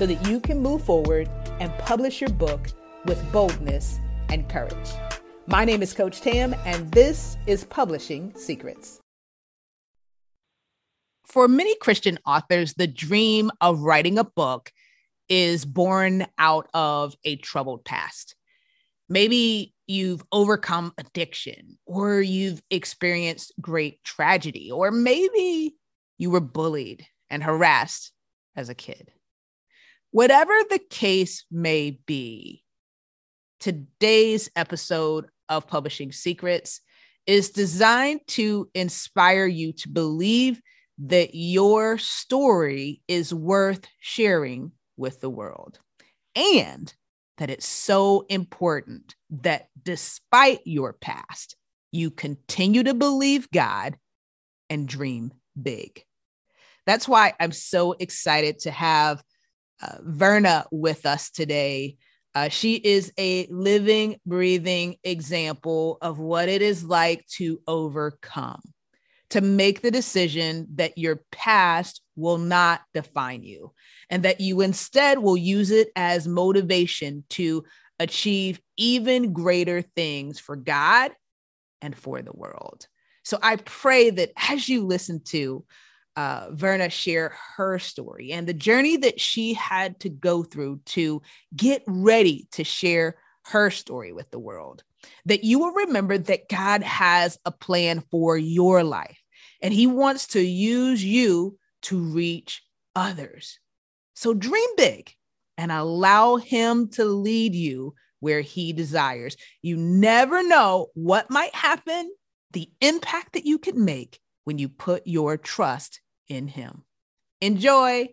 so that you can move forward and publish your book with boldness and courage. My name is Coach Tam, and this is Publishing Secrets. For many Christian authors, the dream of writing a book is born out of a troubled past. Maybe you've overcome addiction, or you've experienced great tragedy, or maybe you were bullied and harassed as a kid. Whatever the case may be, today's episode of Publishing Secrets is designed to inspire you to believe that your story is worth sharing with the world and that it's so important that despite your past, you continue to believe God and dream big. That's why I'm so excited to have uh, Verna with us today. Uh, she is a living, breathing example of what it is like to overcome, to make the decision that your past will not define you, and that you instead will use it as motivation to achieve even greater things for God and for the world. So I pray that as you listen to uh, Verna share her story and the journey that she had to go through to get ready to share her story with the world, that you will remember that God has a plan for your life and He wants to use you to reach others. So dream big and allow Him to lead you where He desires. You never know what might happen, the impact that you can make when you put your trust in Him. Enjoy.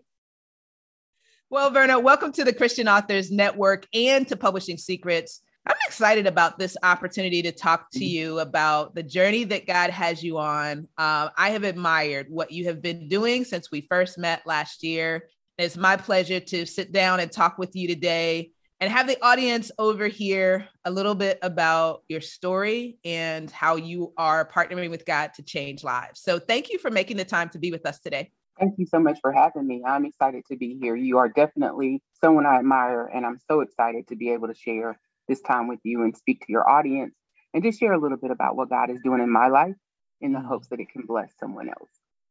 Well, Verna, welcome to the Christian Authors Network and to Publishing Secrets. I'm excited about this opportunity to talk to mm-hmm. you about the journey that God has you on. Uh, I have admired what you have been doing since we first met last year. It's my pleasure to sit down and talk with you today and have the audience over here a little bit about your story and how you are partnering with God to change lives. So, thank you for making the time to be with us today. Thank you so much for having me. I'm excited to be here. You are definitely someone I admire, and I'm so excited to be able to share this time with you and speak to your audience and just share a little bit about what God is doing in my life in the mm-hmm. hopes that it can bless someone else.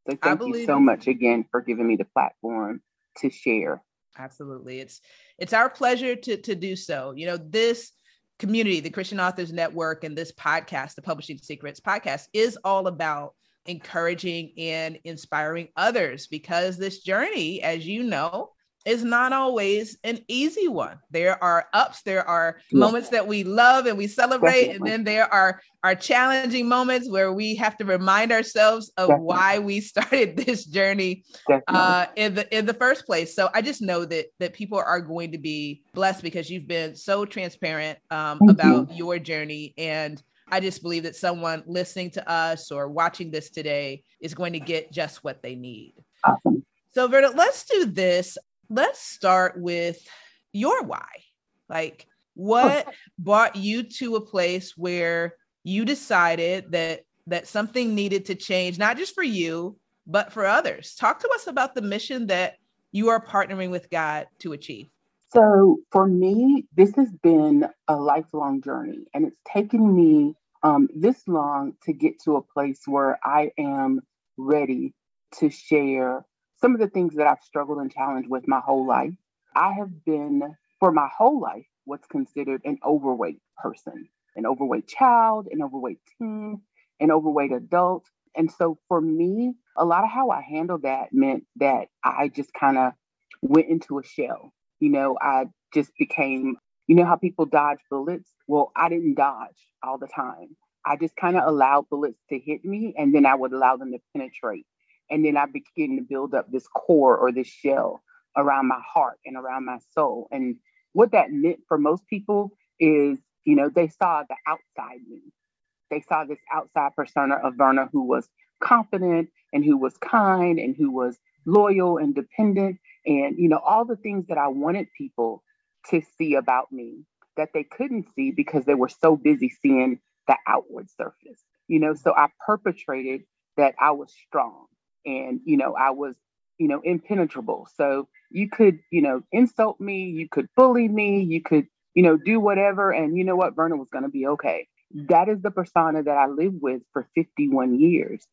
So, thank you so much again for giving me the platform to share. Absolutely. It's it's our pleasure to to do so. You know, this community, the Christian Authors Network and this podcast, the Publishing Secrets podcast is all about encouraging and inspiring others because this journey, as you know, is not always an easy one. There are ups, there are yeah. moments that we love and we celebrate, Definitely. and then there are are challenging moments where we have to remind ourselves of Definitely. why we started this journey uh, in the in the first place. So I just know that that people are going to be blessed because you've been so transparent um, about you. your journey and. I just believe that someone listening to us or watching this today is going to get just what they need. Awesome. So, Verna, let's do this let's start with your why. Like, what brought you to a place where you decided that that something needed to change, not just for you, but for others? Talk to us about the mission that you are partnering with God to achieve. So, for me, this has been a lifelong journey, and it's taken me um, this long to get to a place where I am ready to share some of the things that I've struggled and challenged with my whole life. I have been, for my whole life, what's considered an overweight person, an overweight child, an overweight teen, an overweight adult. And so for me, a lot of how I handled that meant that I just kind of went into a shell. You know, I just became, you know, how people dodge bullets? Well, I didn't dodge all the time. I just kind of allowed bullets to hit me and then I would allow them to penetrate. And then I begin to build up this core or this shell around my heart and around my soul. And what that meant for most people is, you know, they saw the outside me. They saw this outside persona of Verna who was confident and who was kind and who was loyal and dependent and you know all the things that I wanted people to see about me that they couldn't see because they were so busy seeing the outward surface. You know, so I perpetrated that I was strong and you know I was you know impenetrable. So you could you know insult me, you could bully me, you could you know do whatever and you know what Verna was going to be okay. That is the persona that I lived with for 51 years.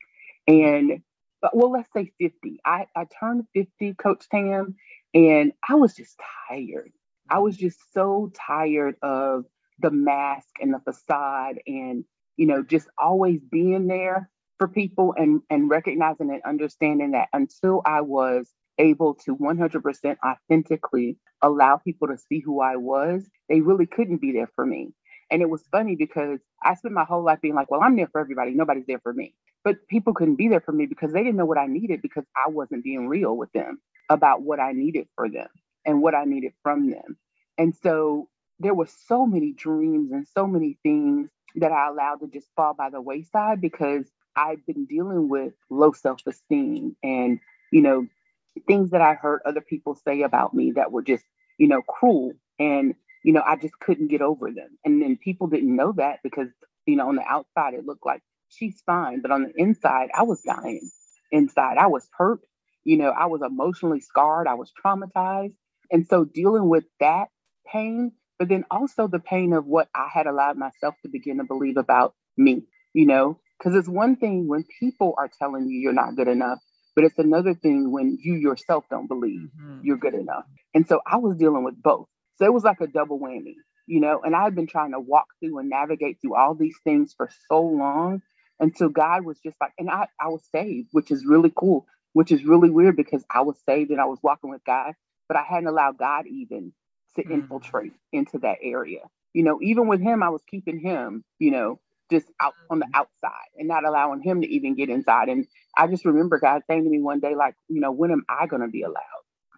And uh, well, let's say 50. I, I turned 50, Coach Tam, and I was just tired. I was just so tired of the mask and the facade and, you know, just always being there for people and, and recognizing and understanding that until I was able to 100% authentically allow people to see who I was, they really couldn't be there for me. And it was funny because I spent my whole life being like, well, I'm there for everybody. Nobody's there for me. But people couldn't be there for me because they didn't know what I needed because I wasn't being real with them about what I needed for them and what I needed from them. And so there were so many dreams and so many things that I allowed to just fall by the wayside because I've been dealing with low self-esteem and, you know, things that I heard other people say about me that were just, you know, cruel. And, you know, I just couldn't get over them. And then people didn't know that because, you know, on the outside, it looked like she's fine. But on the inside, I was dying inside. I was hurt. You know, I was emotionally scarred. I was traumatized. And so dealing with that pain, but then also the pain of what I had allowed myself to begin to believe about me, you know, because it's one thing when people are telling you you're not good enough, but it's another thing when you yourself don't believe mm-hmm. you're good enough. And so I was dealing with both. So it was like a double whammy, you know, and I had been trying to walk through and navigate through all these things for so long until God was just like, and I, I was saved, which is really cool, which is really weird because I was saved and I was walking with God, but I hadn't allowed God even to mm. infiltrate into that area. You know, even with him, I was keeping him, you know, just out on the mm-hmm. outside and not allowing him to even get inside. And I just remember God saying to me one day, like, you know, when am I going to be allowed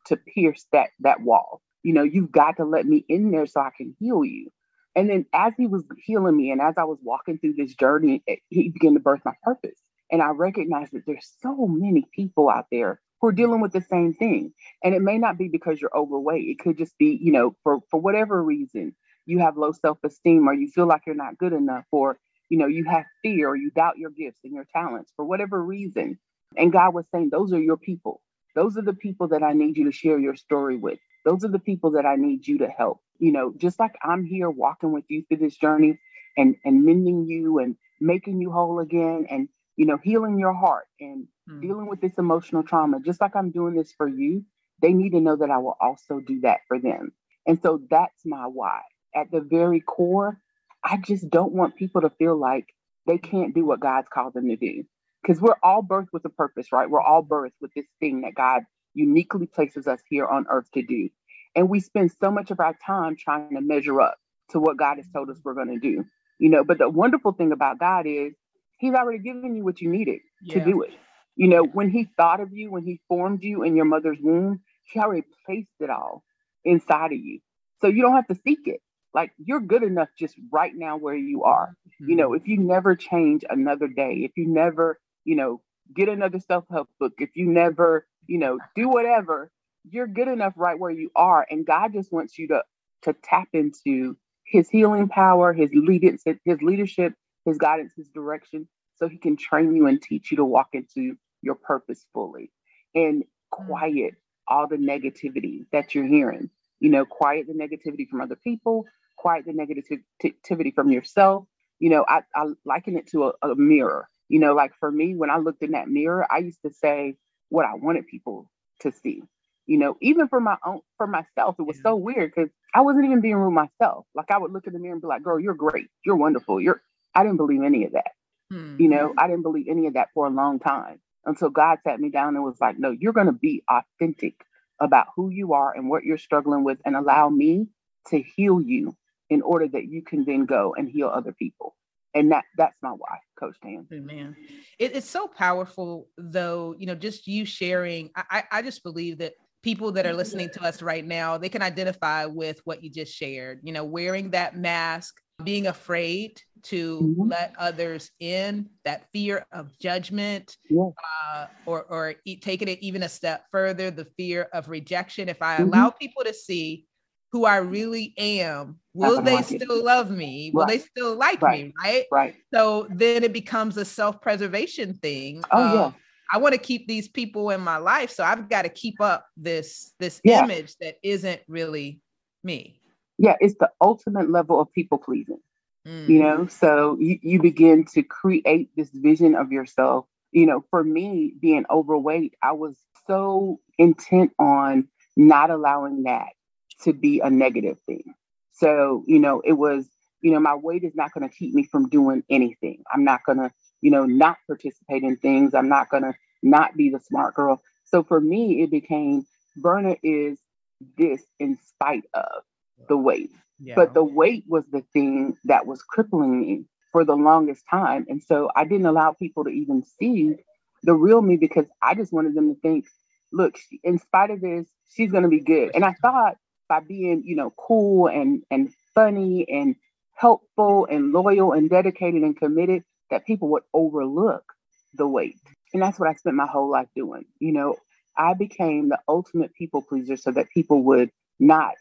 to pierce that that wall? You know, you've got to let me in there so I can heal you. And then as he was healing me and as I was walking through this journey, eh, he began to birth my purpose. And I recognized that there's so many people out there who are dealing with the same thing. And it may not be because you're overweight. It could just be, you know, for, for whatever reason, you have low self-esteem or you feel like you're not good enough or, you know, you have fear or you doubt your gifts and your talents for whatever reason. And God was saying, those are your people. Those are the people that I need you to share your story with. Those are the people that I need you to help. You know, just like I'm here walking with you through this journey and and mending you and making you whole again and you know, healing your heart and mm. dealing with this emotional trauma, just like I'm doing this for you, they need to know that I will also do that for them. And so that's my why. At the very core, I just don't want people to feel like they can't do what God's called them to do because we're all birthed with a purpose, right? We're all birthed with this thing that God uniquely places us here on earth to do. And we spend so much of our time trying to measure up to what God has told us we're going to do. You know, but the wonderful thing about God is He's already given you what you needed yeah. to do it. You know, when He thought of you, when He formed you in your mother's womb, He already placed it all inside of you. So you don't have to seek it. Like you're good enough just right now where you are. Mm-hmm. You know, if you never change another day, if you never you know, get another self-help book, if you never, you know, do whatever, you're good enough right where you are. And God just wants you to to tap into his healing power, his leadership, his leadership, his guidance, his direction, so he can train you and teach you to walk into your purpose fully and quiet all the negativity that you're hearing. You know, quiet the negativity from other people, quiet the negativity from yourself. You know, I, I liken it to a, a mirror. You know, like for me, when I looked in that mirror, I used to say what I wanted people to see. You know, even for my own, for myself, it was so weird because I wasn't even being real myself. Like I would look in the mirror and be like, "Girl, you're great. You're wonderful. You're." I didn't believe any of that. Hmm. You know, I didn't believe any of that for a long time until God sat me down and was like, "No, you're going to be authentic about who you are and what you're struggling with, and allow me to heal you in order that you can then go and heal other people." and that that's my why coach Tam man it, it's so powerful though you know just you sharing I, I just believe that people that are listening to us right now, they can identify with what you just shared, you know, wearing that mask, being afraid to mm-hmm. let others in, that fear of judgment, yeah. uh, or, or taking it even a step further, the fear of rejection. If I mm-hmm. allow people to see who I really am, will they still love me? Will right. they still like right. me? Right. Right. So then it becomes a self preservation thing. Oh, yeah I want to keep these people in my life, so I've got to keep up this this yeah. image that isn't really me. Yeah, it's the ultimate level of people pleasing. Mm. You know, so you, you begin to create this vision of yourself. You know, for me, being overweight, I was so intent on not allowing that to be a negative thing. So, you know, it was, you know, my weight is not going to keep me from doing anything. I'm not going to you know, not participate in things. I'm not going to not be the smart girl. So for me, it became Verna is this in spite of the weight. Yeah. But the weight was the thing that was crippling me for the longest time. And so I didn't allow people to even see the real me because I just wanted them to think, look, in spite of this, she's going to be good. And I thought by being, you know, cool and and funny and helpful and loyal and dedicated and committed, that people would overlook the weight. And that's what I spent my whole life doing. You know, I became the ultimate people pleaser so that people would not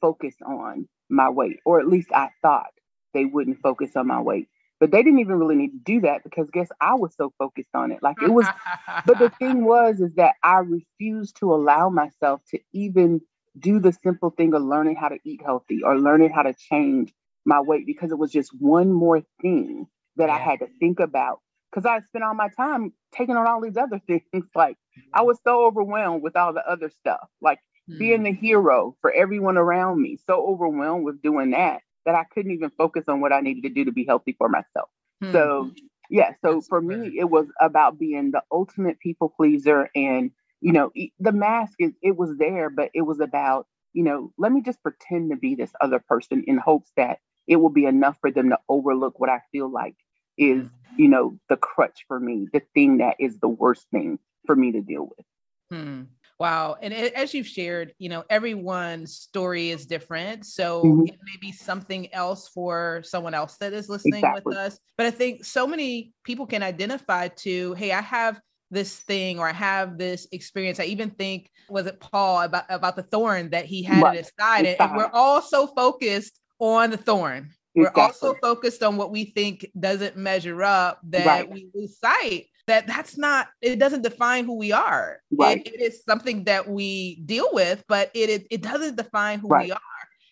focus on my weight, or at least I thought they wouldn't focus on my weight. But they didn't even really need to do that because guess I was so focused on it. Like it was, but the thing was, is that I refused to allow myself to even do the simple thing of learning how to eat healthy or learning how to change my weight because it was just one more thing that yeah. I had to think about because I spent all my time taking on all these other things. Like I was so overwhelmed with all the other stuff, like mm. being the hero for everyone around me. So overwhelmed with doing that that I couldn't even focus on what I needed to do to be healthy for myself. Mm. So yeah, so That's for me, it was about being the ultimate people pleaser, and you know, the mask is it was there, but it was about you know, let me just pretend to be this other person in hopes that it will be enough for them to overlook what I feel like is, mm-hmm. you know, the crutch for me, the thing that is the worst thing for me to deal with. Hmm. Wow. And as you've shared, you know, everyone's story is different. So mm-hmm. it may be something else for someone else that is listening exactly. with us. But I think so many people can identify to, hey, I have this thing or I have this experience. I even think, was it Paul about, about the thorn that he had right. at his side? And, and we're all so focused on the thorn we're also focused on what we think doesn't measure up that right. we lose sight that that's not it doesn't define who we are right. it, it is something that we deal with but it it, it doesn't define who we are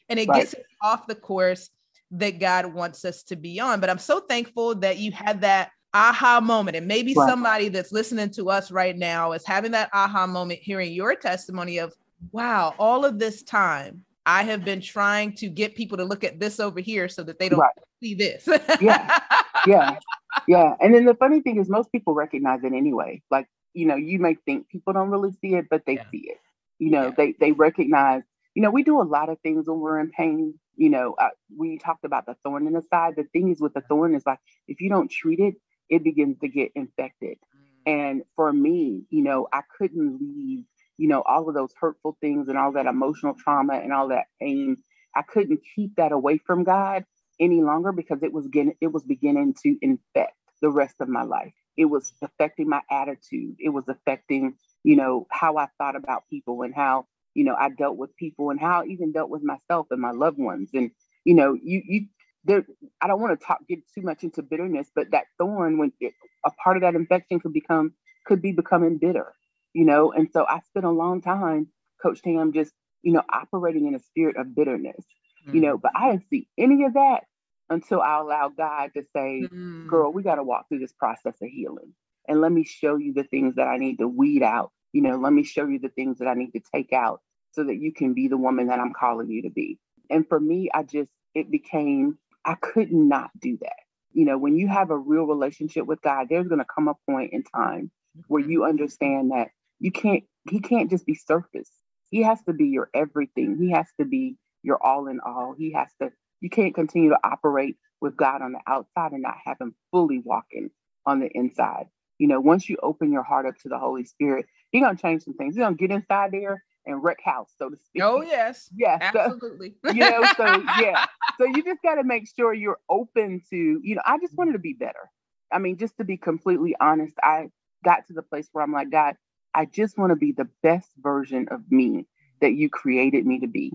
and it gets us off the course that god wants us to be on but i'm so thankful that you had that aha moment and maybe somebody that's listening to us right now is having that aha moment hearing your testimony of wow all of this time I have been trying to get people to look at this over here so that they don't right. see this. yeah. Yeah. Yeah. And then the funny thing is most people recognize it anyway. Like, you know, you may think people don't really see it, but they yeah. see it. You know, yeah. they they recognize, you know, we do a lot of things when we're in pain. You know, uh, we talked about the thorn in the side. The thing is with the thorn is like if you don't treat it, it begins to get infected. Mm. And for me, you know, I couldn't leave you know, all of those hurtful things and all that emotional trauma and all that pain. I couldn't keep that away from God any longer because it was getting it was beginning to infect the rest of my life. It was affecting my attitude. It was affecting, you know, how I thought about people and how, you know, I dealt with people and how I even dealt with myself and my loved ones. And, you know, you you there I don't want to talk get too much into bitterness, but that thorn when it, a part of that infection could become could be becoming bitter you know. And so I spent a long time, Coach Tam, just, you know, operating in a spirit of bitterness, mm. you know, mm. but I didn't see any of that until I allowed God to say, mm. girl, we got to walk through this process of healing. And let me show you the things that I need to weed out. You know, let me show you the things that I need to take out so that you can be the woman that I'm calling you to be. And for me, I just, it became, I could not do that. You know, when you have a real relationship with God, there's going to come a point in time where you understand that you can't he can't just be surface. He has to be your everything. He has to be your all in all. He has to you can't continue to operate with god on the outside and not have him fully walking on the inside. You know once you open your heart up to the holy spirit he's going to change some things. He's going to get inside there and wreck house, so to speak. Oh yes, yeah, absolutely. So, you know, so yeah, so you just got to make sure you're open to, you know, I just wanted to be better. I mean, just to be completely honest, I got to the place where I'm like, God, I just want to be the best version of me that you created me to be,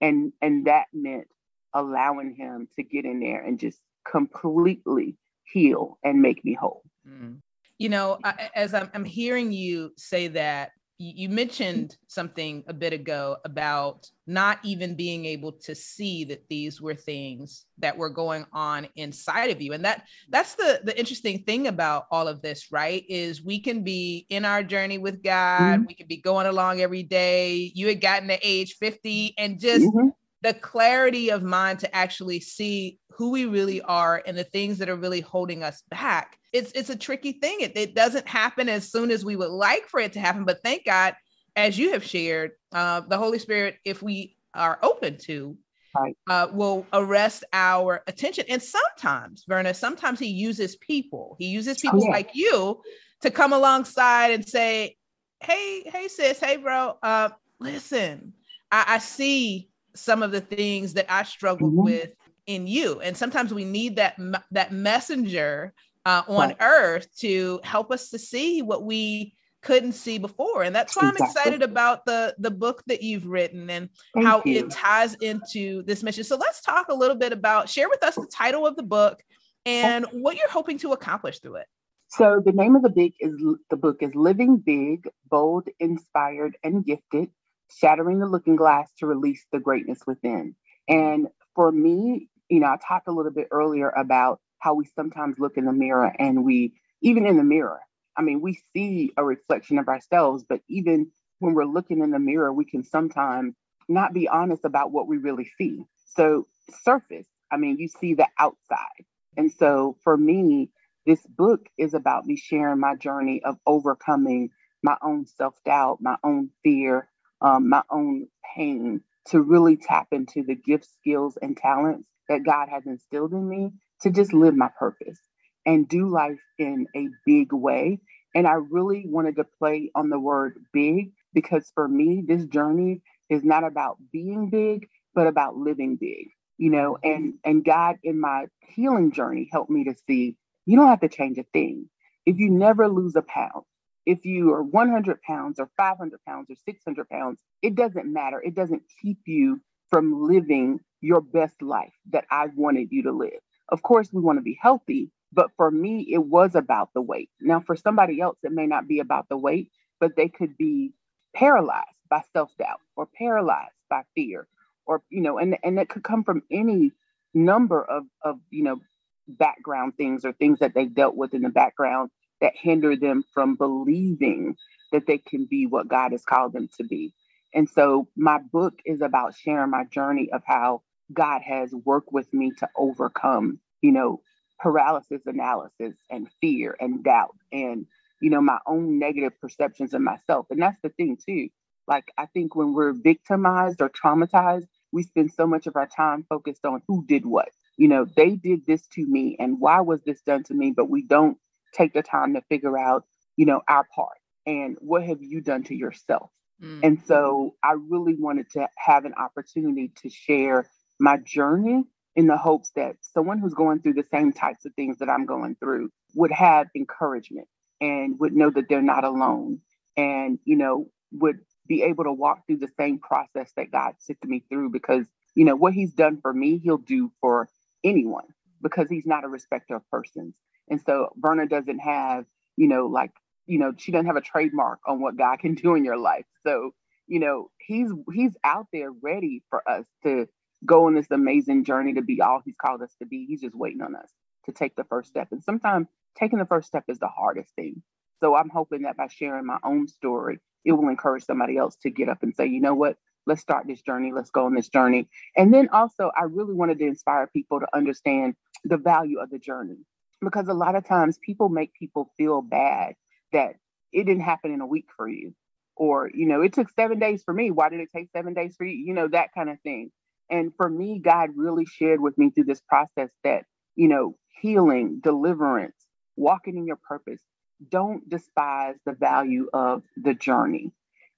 and and that meant allowing Him to get in there and just completely heal and make me whole. Mm. You know, I, as I'm, I'm hearing you say that, you mentioned something a bit ago about not even being able to see that these were things that were going on inside of you. And that that's the the interesting thing about all of this right is we can be in our journey with god. Mm-hmm. we can be going along every day. You had gotten to age 50 and just mm-hmm the clarity of mind to actually see who we really are and the things that are really holding us back. It's it's a tricky thing. It, it doesn't happen as soon as we would like for it to happen but thank god as you have shared uh, the holy spirit if we are open to uh, will arrest our attention. And sometimes verna sometimes he uses people. He uses people oh, yeah. like you to come alongside and say hey hey sis. Hey bro. Uh, listen I, I see some of the things that I struggled mm-hmm. with in you. And sometimes we need that that messenger uh, on right. earth to help us to see what we couldn't see before and that's why exactly. i'm excited about the the book that you've written and Thank how you. it ties into this mission so let's talk a little bit about share with us the title of the book and what you're hoping to accomplish through it so the name of the book is the book is living big bold inspired and gifted shattering the looking glass to release the greatness within. And for me, you know, I talked a little bit earlier about how we sometimes look in the mirror and we, even in the mirror, I mean, we see a reflection of ourselves, but even when we're looking in the mirror, we can sometimes not be honest about what we really see. So, surface, I mean, you see the outside. And so for me, this book is about me sharing my journey of overcoming my own self doubt, my own fear, um, my own pain to really tap into the gifts, skills, and talents that God has instilled in me to just live my purpose and do life in a big way. And I really wanted to play on the word big because for me, this journey is not about being big, but about living big, you know, and and God in my healing journey helped me to see you don't have to change a thing. If you never lose a pound, if you are 100 pounds or 500 pounds or 600 pounds, it doesn't matter. It doesn't keep you from living your best life that I wanted you to live. Of course, we want to be healthy, but for me, it was about the weight. Now, for somebody else, it may not be about the weight, but they could be paralyzed by self doubt or paralyzed by fear, or, you know, and, and it could come from any number of, of, you know, background things or things that they dealt with in the background that hinder them from believing that they can be what God has called them to be. And so my book is about sharing my journey of how God has worked with me to overcome, you know, paralysis analysis and fear and doubt and, you know, my own negative perceptions of myself. And that's the thing, too. Like, I think when we're victimized or traumatized, we spend so much of our time focused on who did what. You know, they did this to me and why was this done to me? But we don't take the time to figure out, you know, our part and what have you done to yourself. Mm. And so I really wanted to have an opportunity to share my journey in the hopes that someone who's going through the same types of things that I'm going through would have encouragement and would know that they're not alone and, you know, would be able to walk through the same process that God took me through because, you know, what he's done for me, he'll do for anyone because he's not a respecter of persons. And so Verna doesn't have, you know, like, you know, she doesn't have a trademark on what God can do in your life. So, you know, he's he's out there ready for us to go on this amazing journey to be all he's called us to be. He's just waiting on us to take the first step. And sometimes taking the first step is the hardest thing. So I'm hoping that by sharing my own story, it will encourage somebody else to get up and say, you know what, let's start this journey, let's go on this journey. And then also, I really wanted to inspire people to understand the value of the journey because a lot of times people make people feel bad that it didn't happen in a week for you or you know it took seven days for me. Why did it take seven days for you? You know that kind of thing. And for me god really shared with me through this process that you know healing deliverance walking in your purpose don't despise the value of the journey.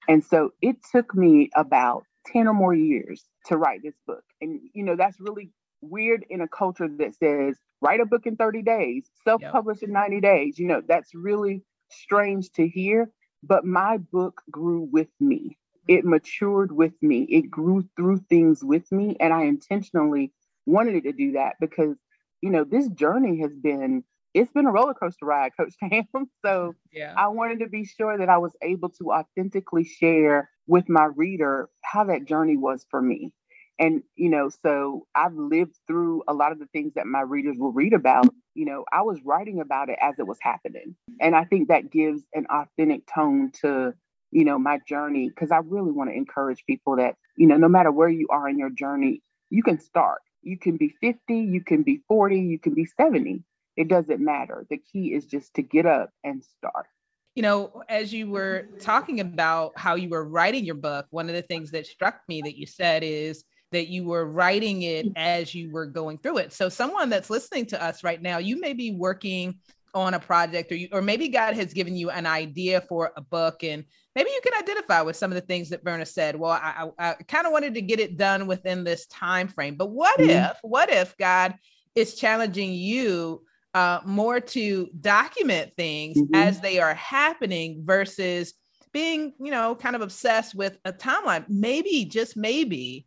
And so it took me about 10 or more years to write this book. And, you know, that's really weird in a culture that says, write a book in 30 days, self publish yep. in 90 days. You know, that's really strange to hear. But my book grew with me, it matured with me, it grew through things with me. And I intentionally wanted it to do that because, you know, this journey has been it's been a roller coaster ride, Coach Tam. So yeah. I wanted to be sure that I was able to authentically share with my reader how that journey was for me. And, you know, so I've lived through a lot of the things that my readers will read about. You know, I was writing about it as it was happening. And I think that gives an authentic tone to, you know, my journey because I really want to encourage people that, you know, no matter where you are in your journey, you can start. You can be 50, you can be 40, you can be 70 it doesn't matter. The key is just to get up and start. You know, as you were talking about how you were writing your book, one of the things that struck me that you said is that you were writing it as you were going through it. So, someone that's listening to us right now, you may be working on a project or you, or maybe God has given you an idea for a book and maybe you can identify with some of the things that Verna said. Well, I, I, I kind of wanted to get it done within this time frame, but what mm-hmm. if, what if God is challenging you uh, more to document things mm-hmm. as they are happening versus being, you know, kind of obsessed with a timeline. Maybe, just maybe,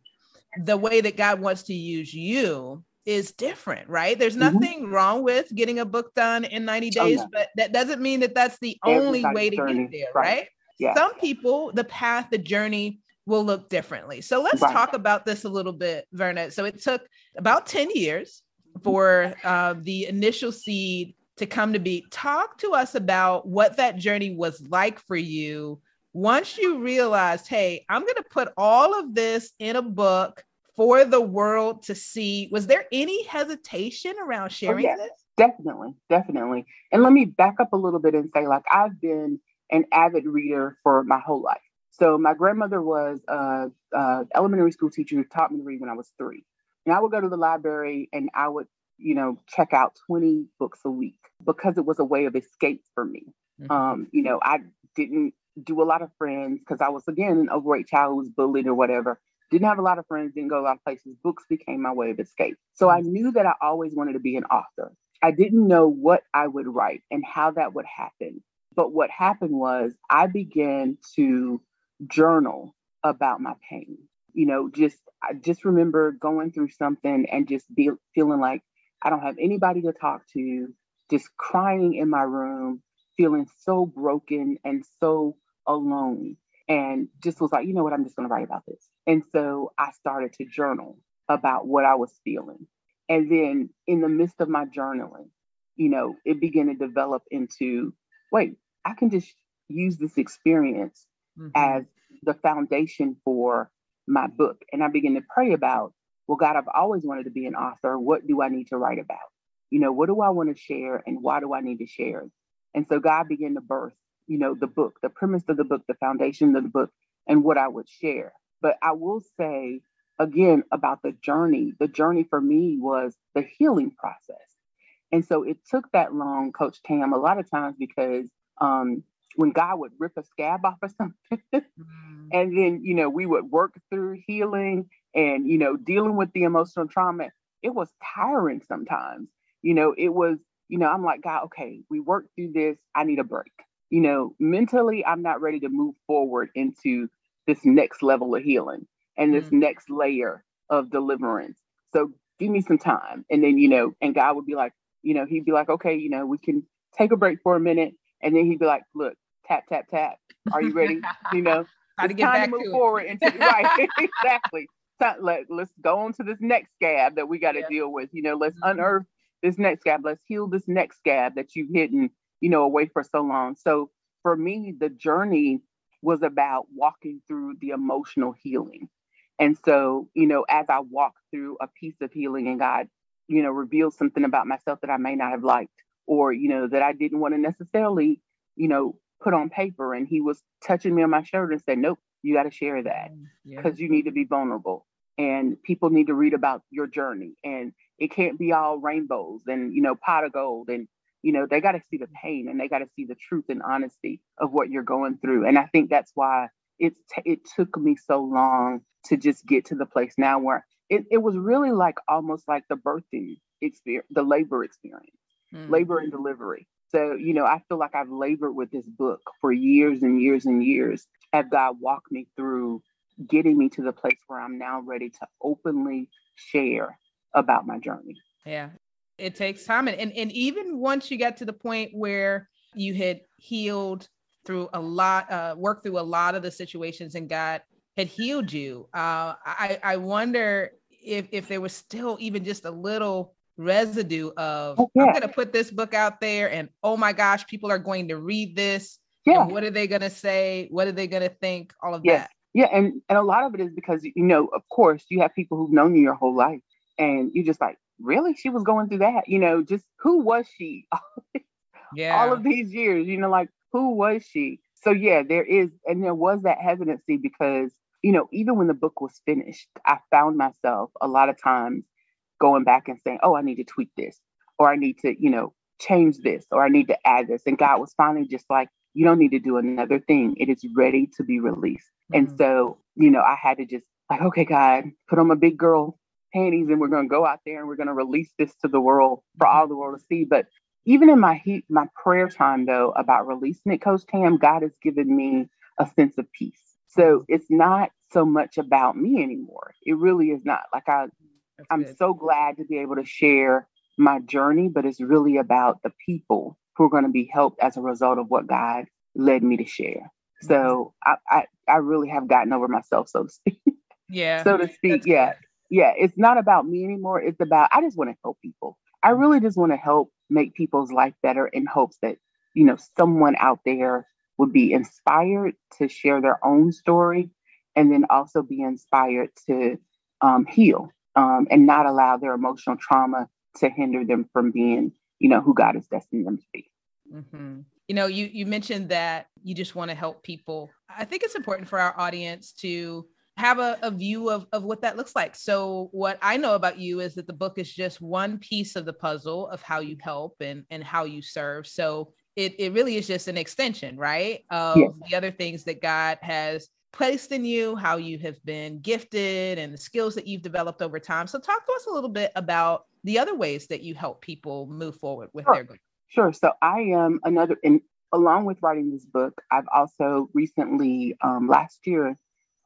the way that God wants to use you is different, right? There's mm-hmm. nothing mm-hmm. wrong with getting a book done in 90 days, oh, no. but that doesn't mean that that's the only way to journey. get there, right? right? Yeah. Some people, the path, the journey will look differently. So let's right. talk about this a little bit, Verna. So it took about 10 years for uh, the initial seed to come to be. Talk to us about what that journey was like for you once you realized, hey, I'm going to put all of this in a book for the world to see. Was there any hesitation around oh, sharing oh, this? Definitely, definitely. And let me back up a little bit and say, like, I've been an avid reader for my whole life. So my grandmother was a, a elementary school teacher who taught me to read when I was three. And I would go to the library and I would, you know, check out 20 books a week because it was a way of escape for me. Mm-hmm. Um, you know, I didn't do a lot of friends because I was, again, an overweight child who was bullied or whatever. Didn't have a lot of friends, didn't go a lot of places. Books became my way of escape. So I mm-hmm. knew that I always wanted to be an author. I didn't know what I would write and how that would happen. But what happened was I began to journal about my pain you know, just I just remember going through something and just be feeling like I don't have anybody to talk to, just crying in my room, feeling so broken and so alone. And just was like, you know what, I'm just gonna write about this. And so I started to journal about what I was feeling. And then in the midst of my journaling, you know, it began to develop into wait, I can just use this experience mm-hmm. as the foundation for my book. And I began to pray about, well, God, I've always wanted to be an author. What do I need to write about? You know, what do I want to share and why do I need to share? And so God began to birth, you know, the book, the premise of the book, the foundation of the book, and what I would share. But I will say again about the journey. The journey for me was the healing process. And so it took that long, Coach Tam, a lot of times because um, when God would rip a scab off of something. mm. And then, you know, we would work through healing and, you know, dealing with the emotional trauma. It was tiring sometimes. You know, it was, you know, I'm like, God, okay, we worked through this. I need a break. You know, mentally, I'm not ready to move forward into this next level of healing and this mm. next layer of deliverance. So give me some time. And then, you know, and God would be like, you know, he'd be like, okay, you know, we can take a break for a minute and then he'd be like, look, tap, tap, tap. Are you ready? you know, get time back to move to forward into right. exactly. Let, let's go on to this next scab that we got to yeah. deal with. You know, let's mm-hmm. unearth this next scab. Let's heal this next scab that you've hidden, you know, away for so long. So for me, the journey was about walking through the emotional healing. And so, you know, as I walked through a piece of healing and God, you know, revealed something about myself that I may not have liked, or you know that I didn't want to necessarily you know put on paper and he was touching me on my shoulder and said nope you got to share that because mm, yeah. you need to be vulnerable and people need to read about your journey and it can't be all rainbows and you know pot of gold and you know they got to see the pain and they got to see the truth and honesty of what you're going through and i think that's why it's t- it took me so long to just get to the place now where it, it was really like almost like the birthing experience, the labor experience, mm-hmm. labor and delivery. So, you know, I feel like I've labored with this book for years and years and years as God walked me through getting me to the place where I'm now ready to openly share about my journey. Yeah. It takes time. And, and, and even once you get to the point where you had healed through a lot, uh, worked through a lot of the situations and God had healed you, uh, I, I wonder if, if there was still even just a little residue of oh, yeah. I'm going to put this book out there and oh my gosh, people are going to read this. Yeah. what are they going to say? What are they going to think? All of yes. that. Yeah. And, and a lot of it is because, you know, of course, you have people who've known you your whole life and you just like, really? She was going through that? You know, just who was she? yeah. All of these years, you know, like who was she? So, yeah, there is, and there was that hesitancy because, you know, even when the book was finished, I found myself a lot of times going back and saying, oh, I need to tweak this, or I need to, you know, change this, or I need to add this. And God was finally just like, you don't need to do another thing. It is ready to be released. Mm-hmm. And so, you know, I had to just like, okay, God, put on my big girl panties and we're going to go out there and we're going to release this to the world for all the world to see. But even in my heat, my prayer time though about releasing it, Coach Tam, God has given me a sense of peace. So mm-hmm. it's not so much about me anymore. It really is not. Like I that's I'm good. so glad to be able to share my journey, but it's really about the people who are going to be helped as a result of what God led me to share. Mm-hmm. So I, I, I really have gotten over myself, so to speak. Yeah. so to speak. Yeah. Good. Yeah. It's not about me anymore. It's about I just want to help people. I mm-hmm. really just want to help make people's life better in hopes that, you know, someone out there would be inspired to share their own story and then also be inspired to um, heal um, and not allow their emotional trauma to hinder them from being, you know, who God has destined them to be. Mm-hmm. You know, you you mentioned that you just want to help people. I think it's important for our audience to have a, a view of, of what that looks like. So what I know about you is that the book is just one piece of the puzzle of how you help and, and how you serve. So it, it really is just an extension, right? Of yes. the other things that God has placed in you, how you have been gifted, and the skills that you've developed over time. So, talk to us a little bit about the other ways that you help people move forward with sure. their goals. Sure. So, I am another, and along with writing this book, I've also recently, um, last year,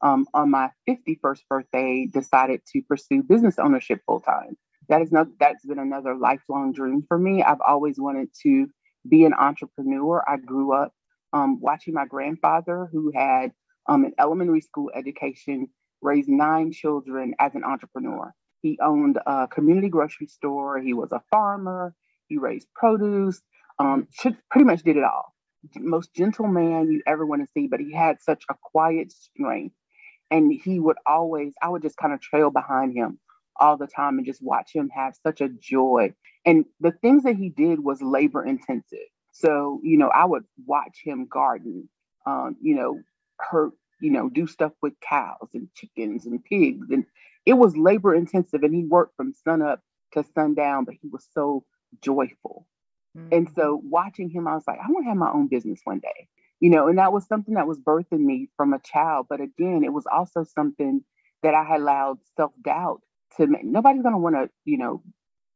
um, on my 51st birthday, decided to pursue business ownership full time. That is not that's been another lifelong dream for me. I've always wanted to be an entrepreneur. I grew up um, watching my grandfather, who had um, an elementary school education, raised nine children as an entrepreneur. He owned a community grocery store. He was a farmer. He raised produce. Um, pretty much did it all. Most gentle man you ever want to see, but he had such a quiet strength. And he would always, I would just kind of trail behind him all the time and just watch him have such a joy. And the things that he did was labor intensive. So, you know, I would watch him garden, um, you know, hurt, you know, do stuff with cows and chickens and pigs. And it was labor intensive. And he worked from sun up to sundown, but he was so joyful. Mm-hmm. And so watching him, I was like, I want to have my own business one day, you know, and that was something that was birthing me from a child. But again, it was also something that I had allowed self doubt to make. Nobody's going to want to, you know,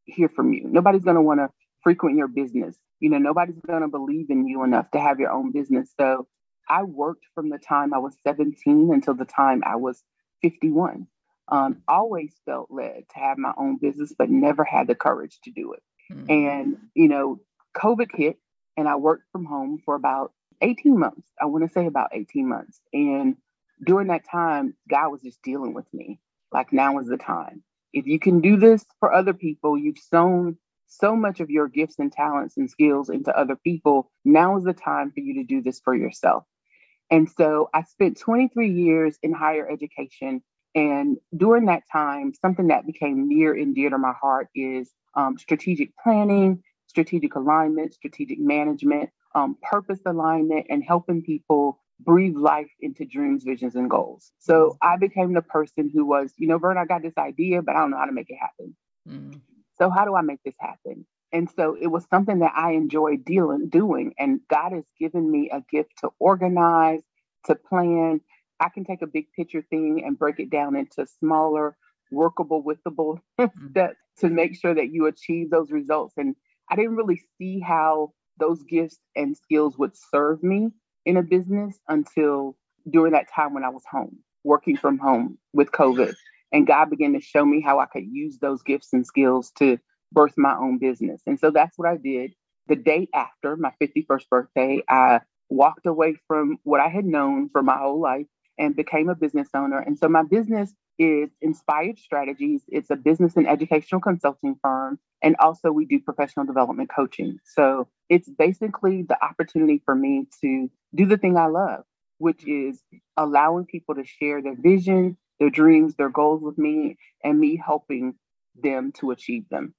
hear from you. Nobody's going to want to frequent your business. You know, nobody's going to believe in you enough to have your own business. So I worked from the time I was 17 until the time I was 51. Um, always felt led to have my own business, but never had the courage to do it. Mm-hmm. And, you know, COVID hit and I worked from home for about 18 months. I want to say about 18 months. And during that time, God was just dealing with me. Like now is the time. If you can do this for other people, you've sown so much of your gifts and talents and skills into other people. Now is the time for you to do this for yourself. And so I spent 23 years in higher education. And during that time, something that became near and dear to my heart is um, strategic planning, strategic alignment, strategic management, um, purpose alignment, and helping people breathe life into dreams, visions, and goals. So I became the person who was, you know, Vern, I got this idea, but I don't know how to make it happen. Mm. So how do I make this happen? And so it was something that I enjoyed dealing doing. And God has given me a gift to organize, to plan, I can take a big picture thing and break it down into smaller, workable, withable mm-hmm. steps to make sure that you achieve those results. And I didn't really see how those gifts and skills would serve me in a business until during that time when I was home, working from home with COVID. And God began to show me how I could use those gifts and skills to birth my own business. And so that's what I did. The day after my 51st birthday, I walked away from what I had known for my whole life and became a business owner. And so my business is Inspired Strategies. It's a business and educational consulting firm. And also, we do professional development coaching. So it's basically the opportunity for me to do the thing I love, which is allowing people to share their vision, their dreams, their goals with me, and me helping them to achieve them.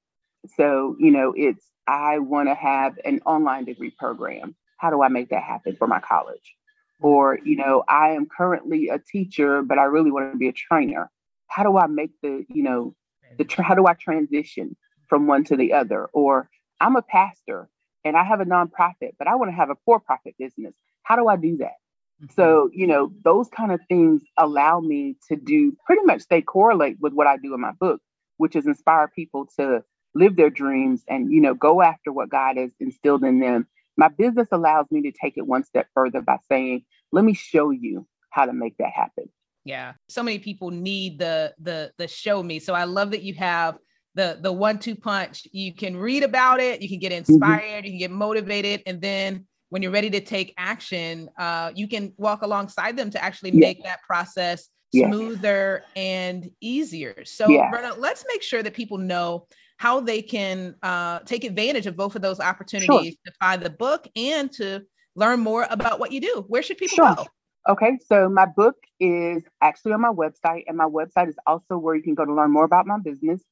So, you know, it's I want to have an online degree program. How do I make that happen for my college? Or you know i am currently a teacher but i really want to be a trainer. How do i make the you know the tra- how do i transition from one to the other? Or i'm a pastor and i have a nonprofit but i want to have a for-profit business. How do i do that? Mm-hmm. so you know those kind of things allow me to do pretty much they correlate with what i do in my book which is inspire people to live their dreams and you know go after what god has instilled in them my business allows me to take it one step further by saying, let me show you how to make that happen. Yeah. So many people need the the the show me. So I love that you have the the one two punch. You can read about it, you can get mm-hmm. inspired, mm-hmm. you can get motivated and then when you're ready to take action, uh, you can walk alongside them to actually make that process smoother and easier. So. Verna, let's make sure that people know how they can uh, take advantage of both of those opportunities sure. to find the book and to learn more about what you do. Where should people sure. go? Okay, so my book is actually on my website, and my website is also where you can go to learn more about my business,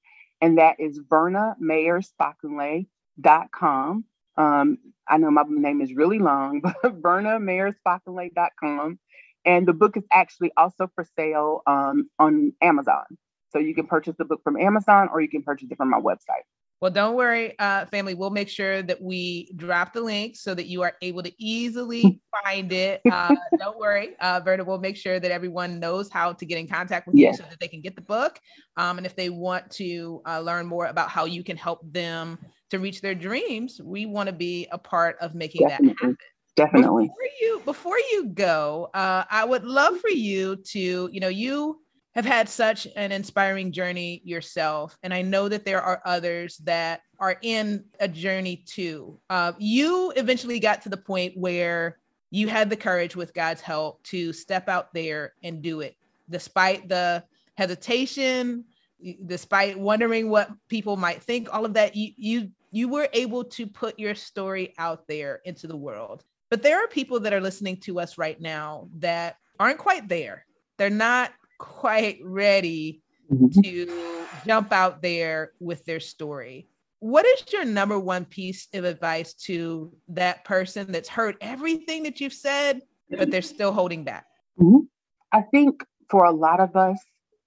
and that is vernamayerspockenley.com. Um, I know my name is really long, but vernamayerspockenley.com. And the book is actually also for sale um, on Amazon. So you can purchase the book from Amazon or you can purchase it from my website. Well, don't worry, uh, family. We'll make sure that we drop the link so that you are able to easily find it. Uh, don't worry, uh, Verna. We'll make sure that everyone knows how to get in contact with yes. you so that they can get the book. Um, and if they want to uh, learn more about how you can help them to reach their dreams, we want to be a part of making Definitely. that happen. Definitely. Before you, before you go, uh, I would love for you to, you know, you have had such an inspiring journey yourself. And I know that there are others that are in a journey too. Uh, you eventually got to the point where you had the courage, with God's help, to step out there and do it, despite the hesitation, despite wondering what people might think. All of that, you you you were able to put your story out there into the world. But there are people that are listening to us right now that aren't quite there. They're not quite ready mm-hmm. to jump out there with their story. What is your number one piece of advice to that person that's heard everything that you've said, but they're still holding back? Mm-hmm. I think for a lot of us,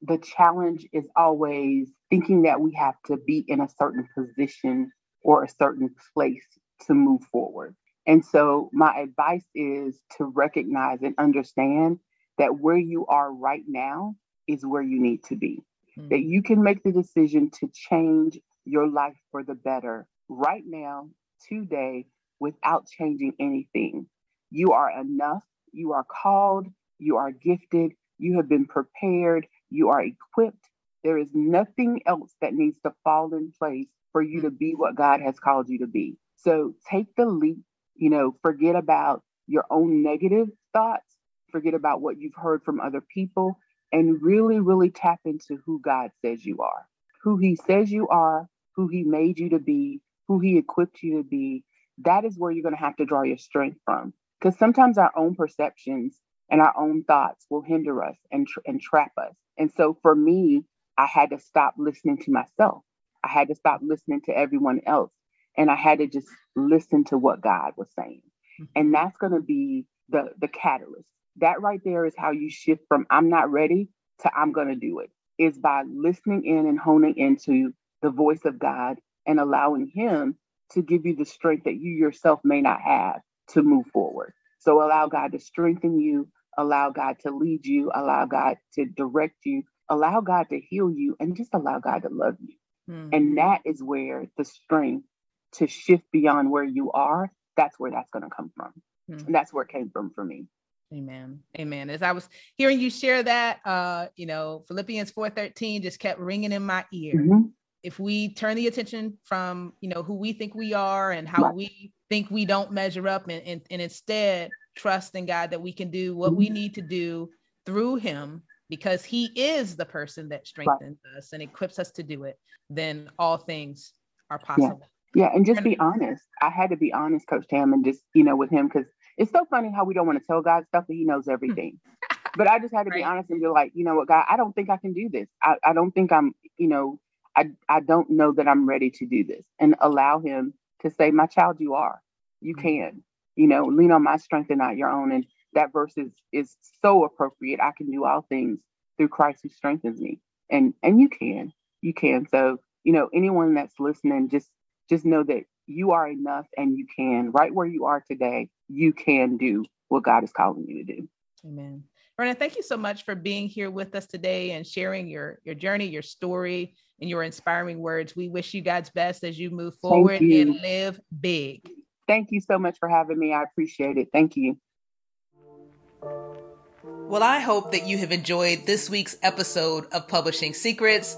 the challenge is always thinking that we have to be in a certain position or a certain place to move forward. And so, my advice is to recognize and understand that where you are right now is where you need to be. Mm-hmm. That you can make the decision to change your life for the better right now, today, without changing anything. You are enough. You are called. You are gifted. You have been prepared. You are equipped. There is nothing else that needs to fall in place for you to be what God has called you to be. So take the leap, you know, forget about your own negative thoughts forget about what you've heard from other people, and really, really tap into who God says you are, who He says you are, who He made you to be, who He equipped you to be. That is where you're going to have to draw your strength from. Because sometimes our own perceptions and our own thoughts will hinder us and, tra- and trap us. And so for me, I had to stop listening to myself. I had to stop listening to everyone else. And I had to just listen to what God was saying. Mm-hmm. And that's going to be the, the catalyst that right there is how you shift from I'm not ready to I'm going to do it, is by listening in and honing into the voice of God and allowing Him to give you the strength that you yourself may not have to move forward. So allow God to strengthen you, allow God to lead you, allow God to direct you, allow God to heal you, and just allow God to love you. Mm-hmm. And that is where the strength to shift beyond where you are, that's where that's going to come from. Mm-hmm. And that's where it came from for me. Amen. Amen. As I was hearing you share that, uh, you know, Philippians 4:13 just kept ringing in my ear. Mm-hmm. If we turn the attention from, you know, who we think we are and how right. we think we don't measure up and, and, and instead trust in God that we can do what mm-hmm. we need to do through him because he is the person that strengthens right. us and equips us to do it, then all things are possible. Yeah. yeah. And just be honest. I had to be honest, Coach Tam, and just, you know, with him, because it's so funny how we don't want to tell God stuff, that he knows everything. but I just had to right. be honest and be like, you know what, God, I don't think I can do this. I, I don't think I'm, you know, I, I don't know that I'm ready to do this and allow him to say, my child, you are, you mm-hmm. can, you know, lean on my strength and not your own. And that verse is, is so appropriate. I can do all things through Christ who strengthens me. And, and you can, you can. So, you know, anyone that's listening, just, just know that you are enough and you can right where you are today you can do what god is calling you to do. Amen. Verna, thank you so much for being here with us today and sharing your your journey your story and your inspiring words. We wish you god's best as you move forward you. and live big. Thank you so much for having me. I appreciate it. Thank you. Well i hope that you have enjoyed this week's episode of publishing secrets